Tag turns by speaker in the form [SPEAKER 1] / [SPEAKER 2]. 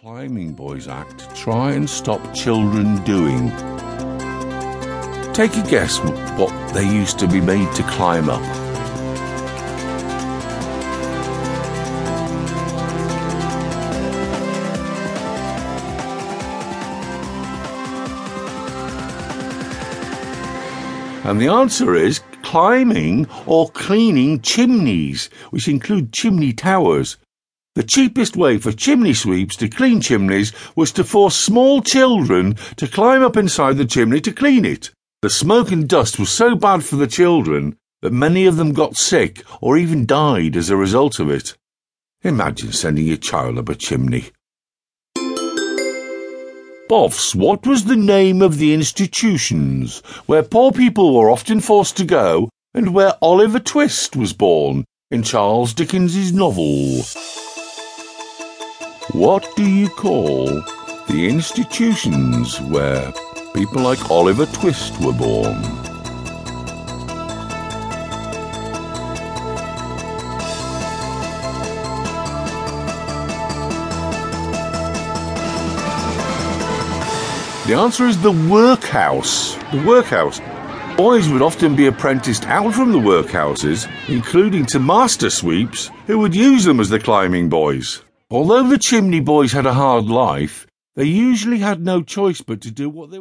[SPEAKER 1] Climbing Boys Act try and stop children doing. Take a guess what they used to be made to climb up. And the answer is climbing or cleaning chimneys, which include chimney towers. The cheapest way for chimney sweeps to clean chimneys was to force small children to climb up inside the chimney to clean it. The smoke and dust was so bad for the children that many of them got sick or even died as a result of it. Imagine sending your child up a chimney. Boffs, what was the name of the institutions where poor people were often forced to go and where Oliver Twist was born in Charles Dickens's novel? What do you call the institutions where people like Oliver Twist were born? The answer is the workhouse. The workhouse. Boys would often be apprenticed out from the workhouses, including to master sweeps, who would use them as the climbing boys. Although the chimney boys had a hard life, they usually had no choice but to do what they